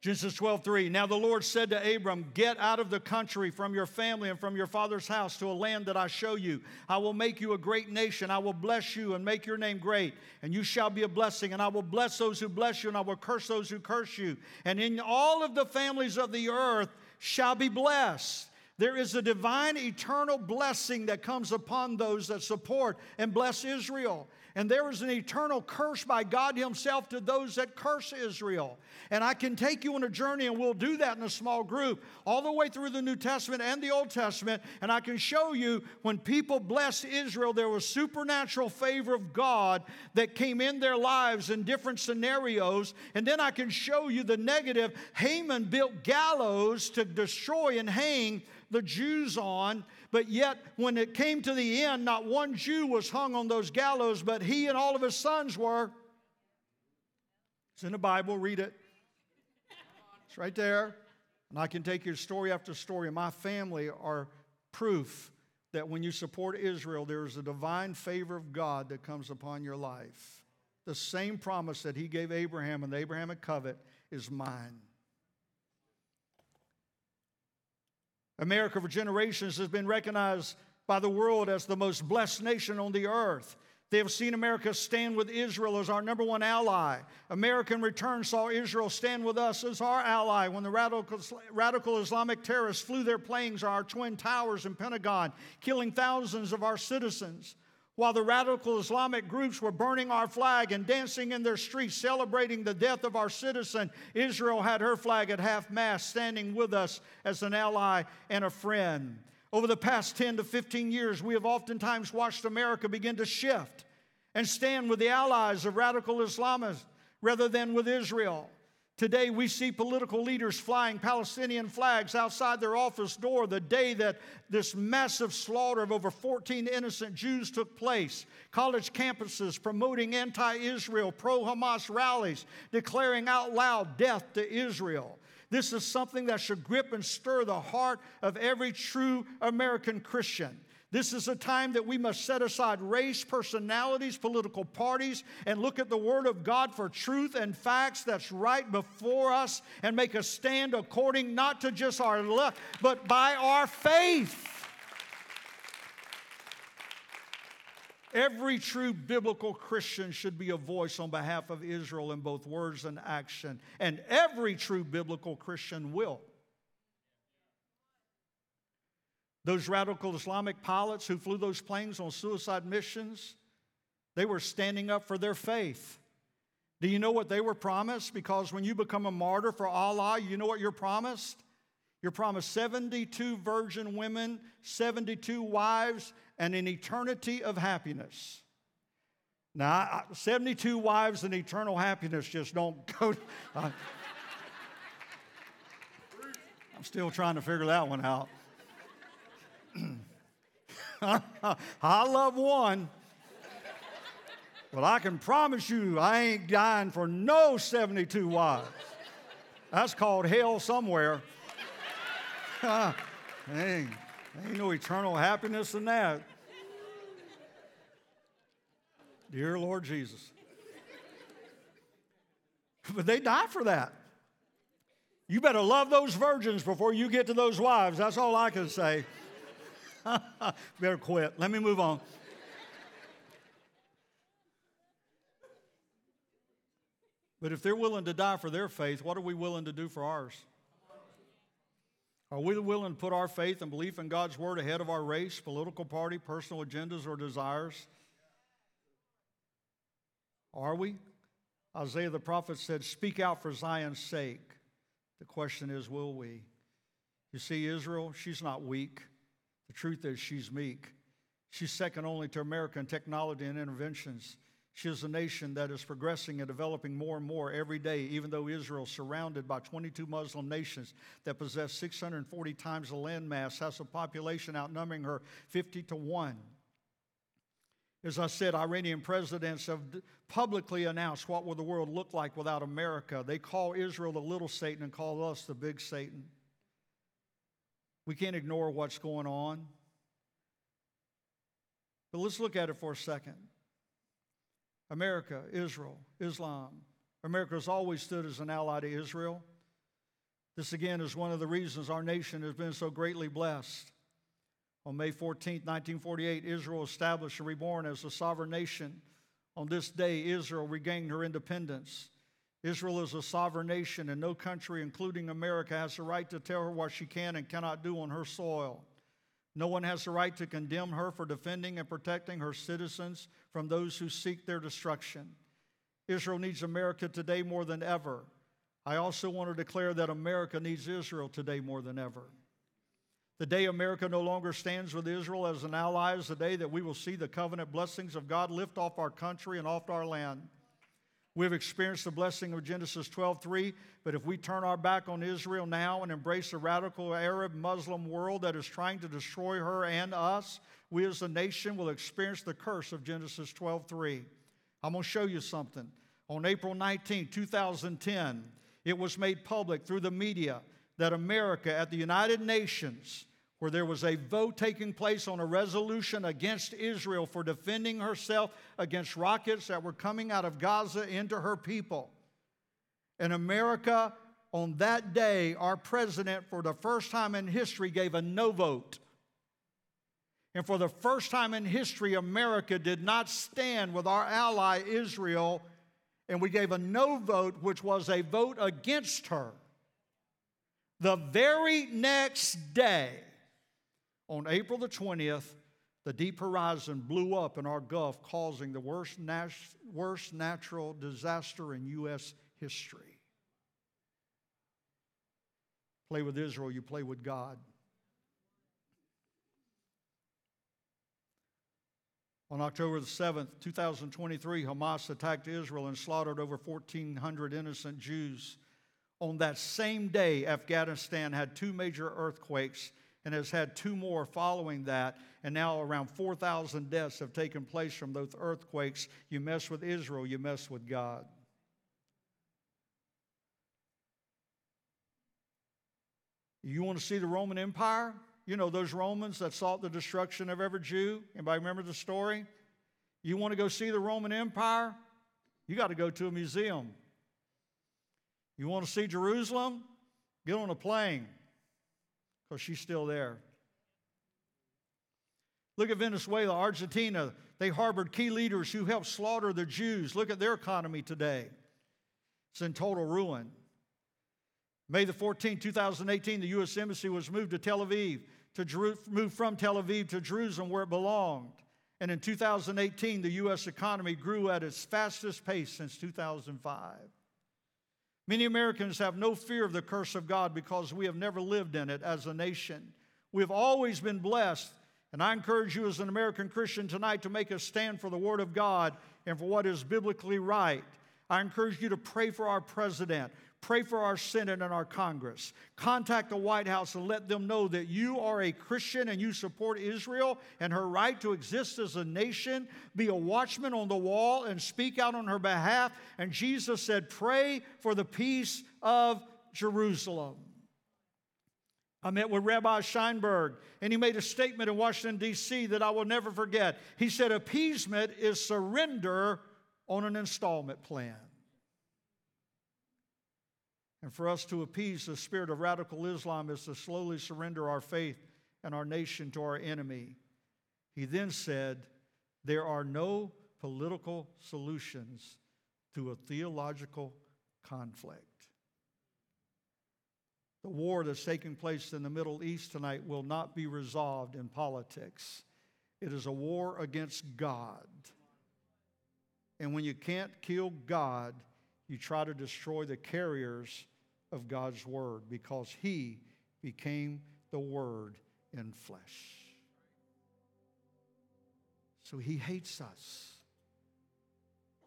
Genesis 12, 3. Now the Lord said to Abram, Get out of the country from your family and from your father's house to a land that I show you. I will make you a great nation. I will bless you and make your name great, and you shall be a blessing. And I will bless those who bless you, and I will curse those who curse you. And in all of the families of the earth shall be blessed. There is a divine eternal blessing that comes upon those that support and bless Israel. And there is an eternal curse by God Himself to those that curse Israel. And I can take you on a journey, and we'll do that in a small group, all the way through the New Testament and the Old Testament. And I can show you when people blessed Israel, there was supernatural favor of God that came in their lives in different scenarios. And then I can show you the negative. Haman built gallows to destroy and hang the Jews on, but yet when it came to the end, not one Jew was hung on those gallows, but he and all of his sons were. It's in the Bible, read it. It's right there. And I can take you story after story. My family are proof that when you support Israel, there is a divine favor of God that comes upon your life. The same promise that he gave Abraham and the Abrahamic covenant is mine. America, for generations, has been recognized by the world as the most blessed nation on the earth. They have seen America stand with Israel as our number one ally. America, in return, saw Israel stand with us as our ally when the radical, radical Islamic terrorists flew their planes on our Twin Towers and Pentagon, killing thousands of our citizens. While the radical Islamic groups were burning our flag and dancing in their streets, celebrating the death of our citizen, Israel had her flag at half mast, standing with us as an ally and a friend. Over the past 10 to 15 years, we have oftentimes watched America begin to shift and stand with the allies of radical Islamists rather than with Israel. Today, we see political leaders flying Palestinian flags outside their office door the day that this massive slaughter of over 14 innocent Jews took place. College campuses promoting anti Israel, pro Hamas rallies, declaring out loud death to Israel. This is something that should grip and stir the heart of every true American Christian. This is a time that we must set aside race, personalities, political parties, and look at the Word of God for truth and facts that's right before us and make a stand according not to just our luck, but by our faith. Every true biblical Christian should be a voice on behalf of Israel in both words and action, and every true biblical Christian will. Those radical Islamic pilots who flew those planes on suicide missions, they were standing up for their faith. Do you know what they were promised? Because when you become a martyr for Allah, you know what you're promised? You're promised 72 virgin women, 72 wives, and an eternity of happiness. Now, 72 wives and eternal happiness just don't go. I'm still trying to figure that one out. I love one. Well, I can promise you, I ain't dying for no 72 wives. That's called hell somewhere. Ain't no eternal happiness in that. Dear Lord Jesus. But they die for that. You better love those virgins before you get to those wives. That's all I can say. better quit. Let me move on. But if they're willing to die for their faith, what are we willing to do for ours? Are we willing to put our faith and belief in God's word ahead of our race, political party, personal agendas, or desires? Are we? Isaiah the prophet said, Speak out for Zion's sake. The question is, will we? You see, Israel, she's not weak. The truth is, she's meek. She's second only to American technology and interventions. She is a nation that is progressing and developing more and more every day, even though Israel, surrounded by 22 Muslim nations that possess 640 times the landmass, has a population outnumbering her 50 to 1. As I said, Iranian presidents have publicly announced what will the world look like without America. They call Israel the little Satan and call us the big Satan. We can't ignore what's going on. But let's look at it for a second. America, Israel, Islam. America has always stood as an ally to Israel. This again is one of the reasons our nation has been so greatly blessed. On May 14, 1948, Israel established and reborn as a sovereign nation. On this day, Israel regained her independence. Israel is a sovereign nation, and no country, including America, has the right to tell her what she can and cannot do on her soil. No one has the right to condemn her for defending and protecting her citizens from those who seek their destruction. Israel needs America today more than ever. I also want to declare that America needs Israel today more than ever. The day America no longer stands with Israel as an ally is the day that we will see the covenant blessings of God lift off our country and off our land. We've experienced the blessing of Genesis 12:3, but if we turn our back on Israel now and embrace the radical Arab Muslim world that is trying to destroy her and us, we as a nation will experience the curse of Genesis 12:3. I'm going to show you something. On April 19, 2010, it was made public through the media that America at the United Nations where there was a vote taking place on a resolution against Israel for defending herself against rockets that were coming out of Gaza into her people. And America, on that day, our president, for the first time in history, gave a no vote. And for the first time in history, America did not stand with our ally Israel, and we gave a no vote, which was a vote against her. The very next day, on April the 20th, the deep horizon blew up in our Gulf, causing the worst, worst natural disaster in U.S. history. Play with Israel, you play with God. On October the 7th, 2023, Hamas attacked Israel and slaughtered over 1,400 innocent Jews. On that same day, Afghanistan had two major earthquakes and has had two more following that. And now around 4,000 deaths have taken place from those earthquakes. You mess with Israel, you mess with God. You want to see the Roman Empire? You know those Romans that sought the destruction of every Jew? Anybody remember the story? You want to go see the Roman Empire? You got to go to a museum. You want to see Jerusalem? Get on a plane because she's still there. Look at Venezuela, Argentina. They harbored key leaders who helped slaughter the Jews. Look at their economy today. It's in total ruin. May the 14th, 2018, the U.S. Embassy was moved to Tel Aviv, to Jeru- moved from Tel Aviv to Jerusalem where it belonged. And in 2018, the U.S. economy grew at its fastest pace since 2005. Many Americans have no fear of the curse of God because we have never lived in it as a nation. We have always been blessed, and I encourage you as an American Christian tonight to make a stand for the Word of God and for what is biblically right. I encourage you to pray for our president, pray for our Senate and our Congress. Contact the White House and let them know that you are a Christian and you support Israel and her right to exist as a nation. Be a watchman on the wall and speak out on her behalf. And Jesus said, Pray for the peace of Jerusalem. I met with Rabbi Scheinberg, and he made a statement in Washington, D.C. that I will never forget. He said, Appeasement is surrender on an installment plan. And for us to appease the spirit of radical Islam is to slowly surrender our faith and our nation to our enemy. He then said, There are no political solutions to a theological conflict. The war that's taking place in the Middle East tonight will not be resolved in politics. It is a war against God. And when you can't kill God, you try to destroy the carriers of God's Word because He became the Word in flesh. So He hates us.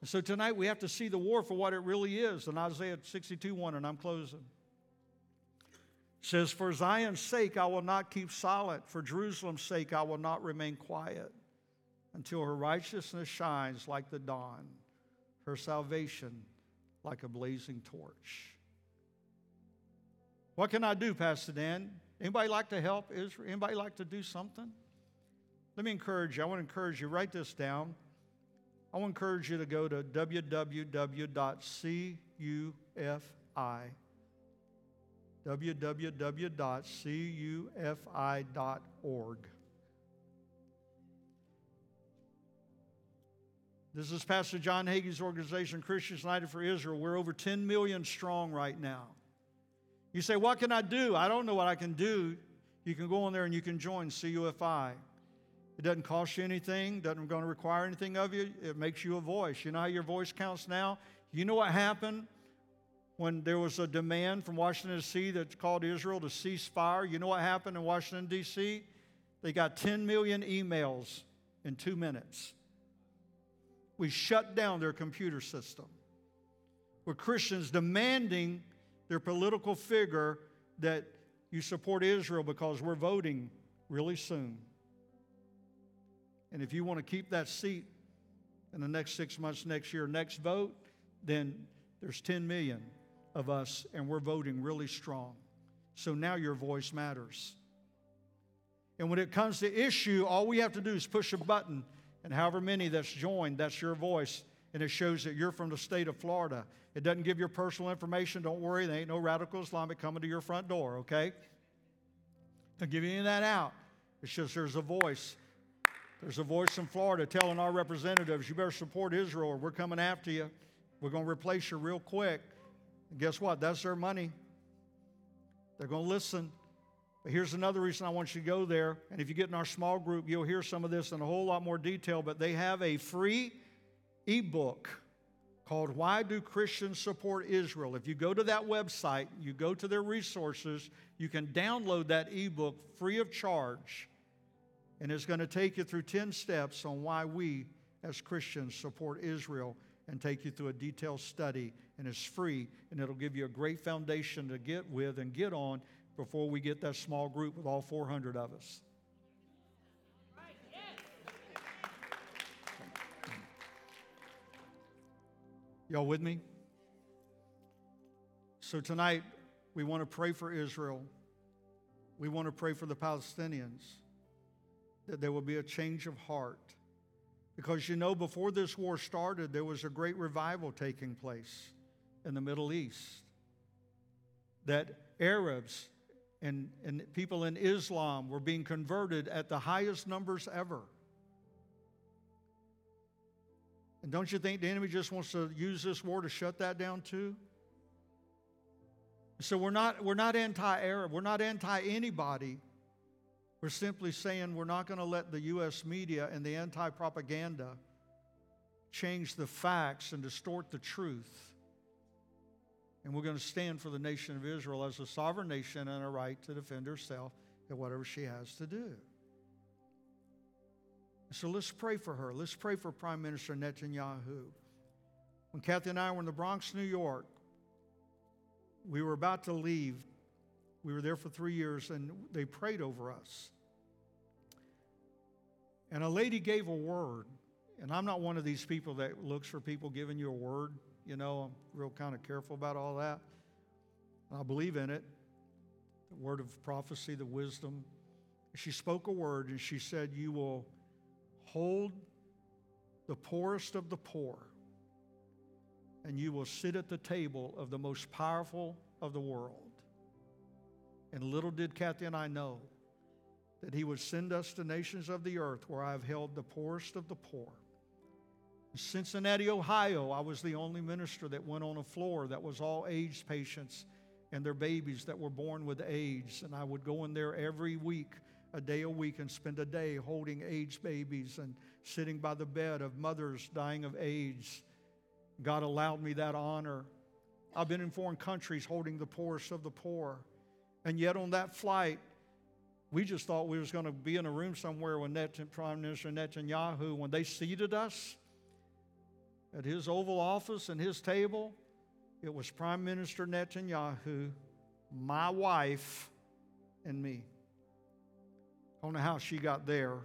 And so tonight we have to see the war for what it really is. In Isaiah 62 1, and I'm closing. It says, For Zion's sake I will not keep silent, for Jerusalem's sake I will not remain quiet until her righteousness shines like the dawn, her salvation like a blazing torch. What can I do, Pastor Dan? Anybody like to help Israel? Anybody like to do something? Let me encourage you. I want to encourage you. Write this down. I want to encourage you to go to www.cufi, www.cufi.org. This is Pastor John Hagee's organization, Christians United for Israel. We're over 10 million strong right now. You say, What can I do? I don't know what I can do. You can go on there and you can join CUFI. It doesn't cost you anything, doesn't going to require anything of you. It makes you a voice. You know how your voice counts now? You know what happened when there was a demand from Washington, D.C. that called Israel to cease fire? You know what happened in Washington, D.C.? They got 10 million emails in two minutes. We shut down their computer system. With Christians demanding their political figure that you support Israel because we're voting really soon. And if you want to keep that seat in the next six months, next year, next vote, then there's 10 million of us and we're voting really strong. So now your voice matters. And when it comes to issue, all we have to do is push a button, and however many that's joined, that's your voice. And it shows that you're from the state of Florida. It doesn't give your personal information. Don't worry, there ain't no radical Islamic coming to your front door, okay? Don't give any of that out. It's just there's a voice. There's a voice in Florida telling our representatives, you better support Israel or we're coming after you. We're going to replace you real quick. And guess what? That's their money. They're going to listen. But here's another reason I want you to go there. And if you get in our small group, you'll hear some of this in a whole lot more detail. But they have a free ebook called Why Do Christians Support Israel? If you go to that website, you go to their resources, you can download that ebook free of charge. And it's going to take you through 10 steps on why we as Christians support Israel and take you through a detailed study. And it's free, and it'll give you a great foundation to get with and get on before we get that small group with all 400 of us. Y'all with me? So tonight, we want to pray for Israel. We want to pray for the Palestinians that there will be a change of heart. Because you know, before this war started, there was a great revival taking place in the Middle East. That Arabs and, and people in Islam were being converted at the highest numbers ever. And don't you think the enemy just wants to use this war to shut that down too? So we're not, we're not anti Arab, we're not anti anybody. We're simply saying we're not going to let the U.S. media and the anti propaganda change the facts and distort the truth. And we're going to stand for the nation of Israel as a sovereign nation and a right to defend herself and whatever she has to do. So let's pray for her. Let's pray for Prime Minister Netanyahu. When Kathy and I were in the Bronx, New York, we were about to leave. We were there for three years, and they prayed over us. And a lady gave a word. And I'm not one of these people that looks for people giving you a word. You know, I'm real kind of careful about all that. I believe in it the word of prophecy, the wisdom. She spoke a word and she said, You will hold the poorest of the poor, and you will sit at the table of the most powerful of the world. And little did Kathy and I know that He would send us to nations of the earth where I've held the poorest of the poor. In Cincinnati, Ohio, I was the only minister that went on a floor that was all AIDS patients and their babies that were born with AIDS. And I would go in there every week, a day a week, and spend a day holding AIDS babies and sitting by the bed of mothers dying of AIDS. God allowed me that honor. I've been in foreign countries holding the poorest of the poor. And yet on that flight, we just thought we was going to be in a room somewhere with Net- Prime Minister Netanyahu. When they seated us at his Oval Office and his table, it was Prime Minister Netanyahu, my wife, and me. I don't know how she got there.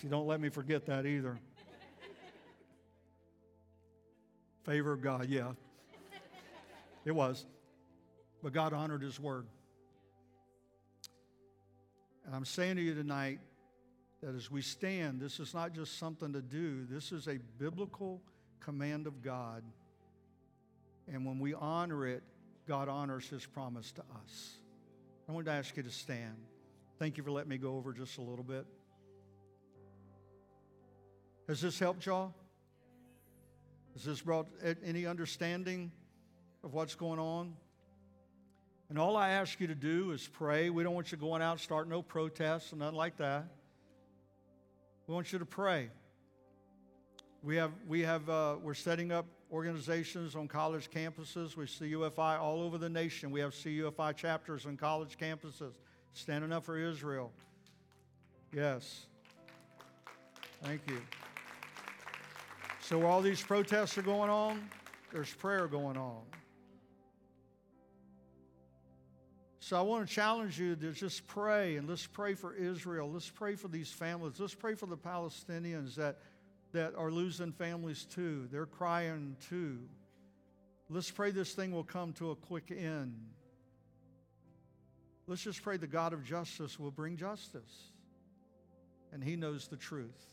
she don't let me forget that either. Favor of God, yeah. It was. But God honored his word. And I'm saying to you tonight that as we stand, this is not just something to do, this is a biblical command of God. And when we honor it, God honors his promise to us. I want to ask you to stand. Thank you for letting me go over just a little bit. Has this helped y'all? Has this brought any understanding of what's going on? And all I ask you to do is pray. We don't want you going out, start no protests nothing like that. We want you to pray. We have, we have, uh, we're setting up organizations on college campuses. We CUFI all over the nation. We have CUFI chapters on college campuses. Standing up for Israel. Yes. Thank you. So all these protests are going on, there's prayer going on. So I want to challenge you to just pray and let's pray for Israel. Let's pray for these families. Let's pray for the Palestinians that that are losing families too. They're crying too. Let's pray this thing will come to a quick end. Let's just pray the God of justice will bring justice. And He knows the truth.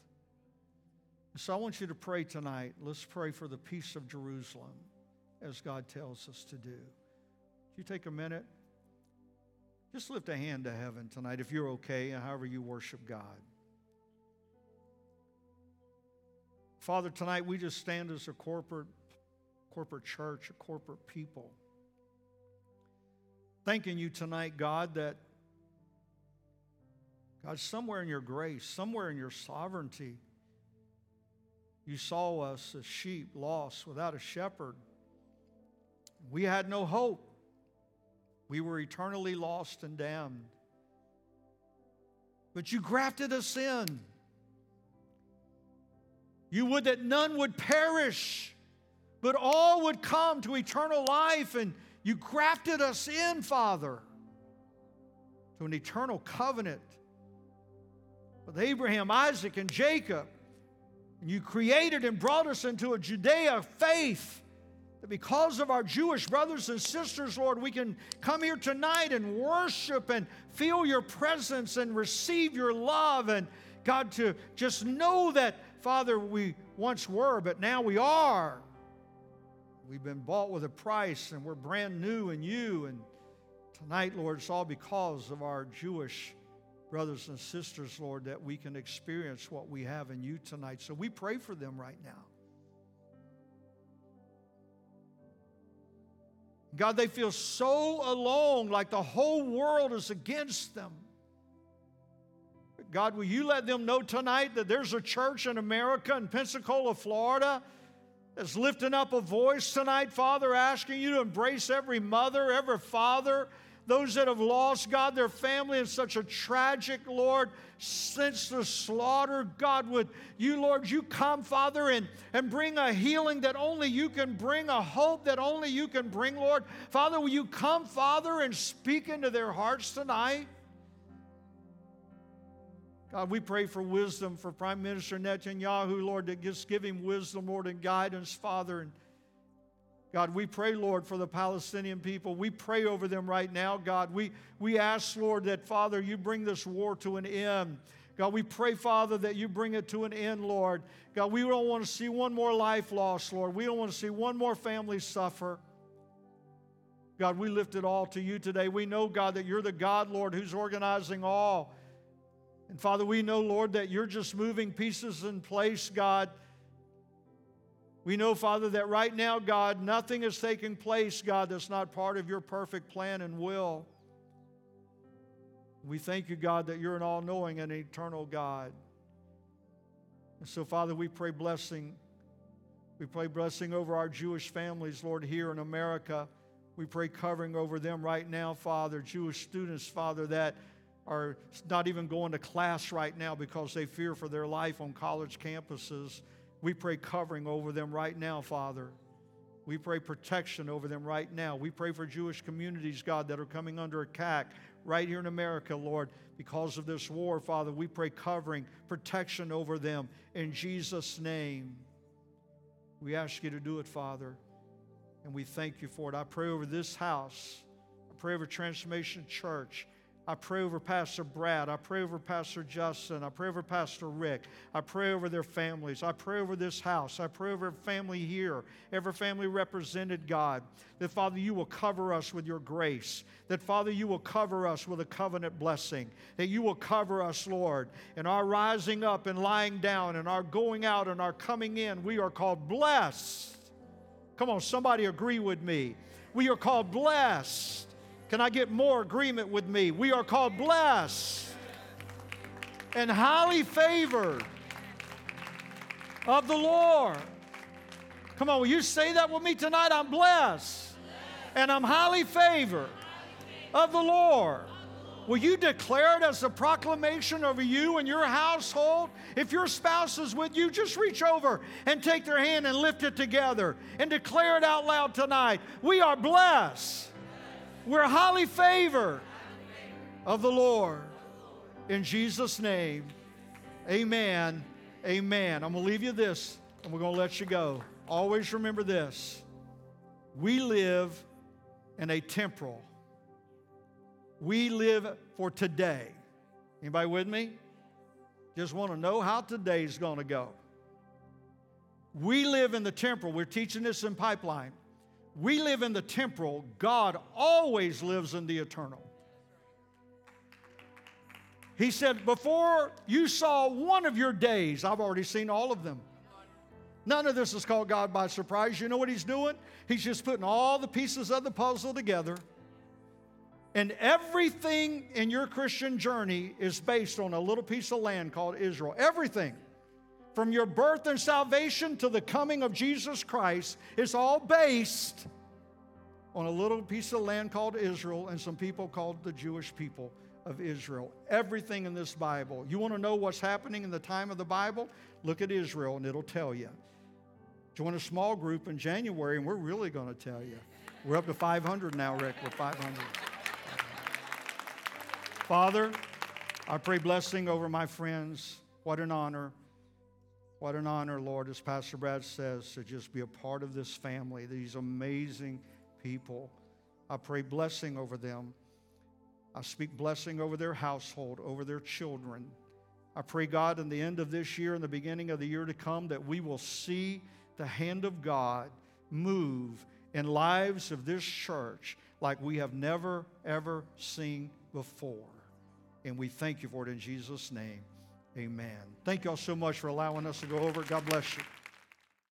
So I want you to pray tonight. Let's pray for the peace of Jerusalem as God tells us to do. Would you take a minute? Just lift a hand to heaven tonight if you're okay, however you worship God. Father, tonight we just stand as a corporate, corporate church, a corporate people. Thanking you tonight, God, that God, somewhere in your grace, somewhere in your sovereignty, you saw us as sheep lost without a shepherd. We had no hope. We were eternally lost and damned. But you grafted us in. You would that none would perish, but all would come to eternal life. And you grafted us in, Father, to an eternal covenant with Abraham, Isaac, and Jacob. And you created and brought us into a Judea faith that because of our Jewish brothers and sisters, Lord, we can come here tonight and worship and feel your presence and receive your love. And God, to just know that Father, we once were, but now we are. We've been bought with a price and we're brand new in you. And tonight, Lord, it's all because of our Jewish brothers and sisters, Lord, that we can experience what we have in you tonight. So we pray for them right now. God, they feel so alone, like the whole world is against them. God, will you let them know tonight that there's a church in America, in Pensacola, Florida, that's lifting up a voice tonight, Father, asking you to embrace every mother, every father, those that have lost, God, their family in such a tragic, Lord, since the slaughter. God, would you, Lord, you come, Father, and, and bring a healing that only you can bring, a hope that only you can bring, Lord. Father, will you come, Father, and speak into their hearts tonight? God, we pray for wisdom for Prime Minister Netanyahu, Lord, that just give him wisdom, Lord, and guidance, Father. And God, we pray, Lord, for the Palestinian people. We pray over them right now, God. We, we ask, Lord, that, Father, you bring this war to an end. God, we pray, Father, that you bring it to an end, Lord. God, we don't want to see one more life lost, Lord. We don't want to see one more family suffer. God, we lift it all to you today. We know, God, that you're the God, Lord, who's organizing all. And Father, we know, Lord, that you're just moving pieces in place, God we know, Father, that right now, God, nothing is taking place, God, that's not part of your perfect plan and will. We thank you, God, that you're an all knowing and eternal God. And so, Father, we pray blessing. We pray blessing over our Jewish families, Lord, here in America. We pray covering over them right now, Father. Jewish students, Father, that are not even going to class right now because they fear for their life on college campuses. We pray covering over them right now, Father. We pray protection over them right now. We pray for Jewish communities, God, that are coming under attack right here in America, Lord, because of this war, Father. We pray covering, protection over them in Jesus' name. We ask you to do it, Father, and we thank you for it. I pray over this house. I pray over Transformation Church. I pray over Pastor Brad. I pray over Pastor Justin. I pray over Pastor Rick. I pray over their families. I pray over this house. I pray over family here, every family represented, God. That, Father, you will cover us with your grace. That, Father, you will cover us with a covenant blessing. That you will cover us, Lord, in our rising up and lying down and our going out and our coming in. We are called blessed. Come on, somebody agree with me. We are called blessed. Can I get more agreement with me? We are called blessed and highly favored of the Lord. Come on, will you say that with me tonight? I'm blessed and I'm highly favored of the Lord. Will you declare it as a proclamation over you and your household? If your spouse is with you, just reach over and take their hand and lift it together and declare it out loud tonight. We are blessed we're highly favored of the Lord. In Jesus' name, amen. Amen. I'm going to leave you this and we're going to let you go. Always remember this we live in a temporal, we live for today. Anybody with me? Just want to know how today's going to go. We live in the temporal. We're teaching this in Pipeline. We live in the temporal, God always lives in the eternal. He said, Before you saw one of your days, I've already seen all of them. None of this is called God by surprise. You know what He's doing? He's just putting all the pieces of the puzzle together. And everything in your Christian journey is based on a little piece of land called Israel. Everything. From your birth and salvation to the coming of Jesus Christ is all based on a little piece of land called Israel and some people called the Jewish people of Israel. Everything in this Bible. You want to know what's happening in the time of the Bible? Look at Israel and it'll tell you. Join a small group in January and we're really going to tell you. We're up to 500 now, Rick. We're 500. Father, I pray blessing over my friends. What an honor. What an honor, Lord, as Pastor Brad says, to just be a part of this family, these amazing people. I pray blessing over them. I speak blessing over their household, over their children. I pray, God, in the end of this year and the beginning of the year to come, that we will see the hand of God move in lives of this church like we have never, ever seen before. And we thank you for it in Jesus' name. Amen. Thank y'all so much for allowing us to go over. God bless you.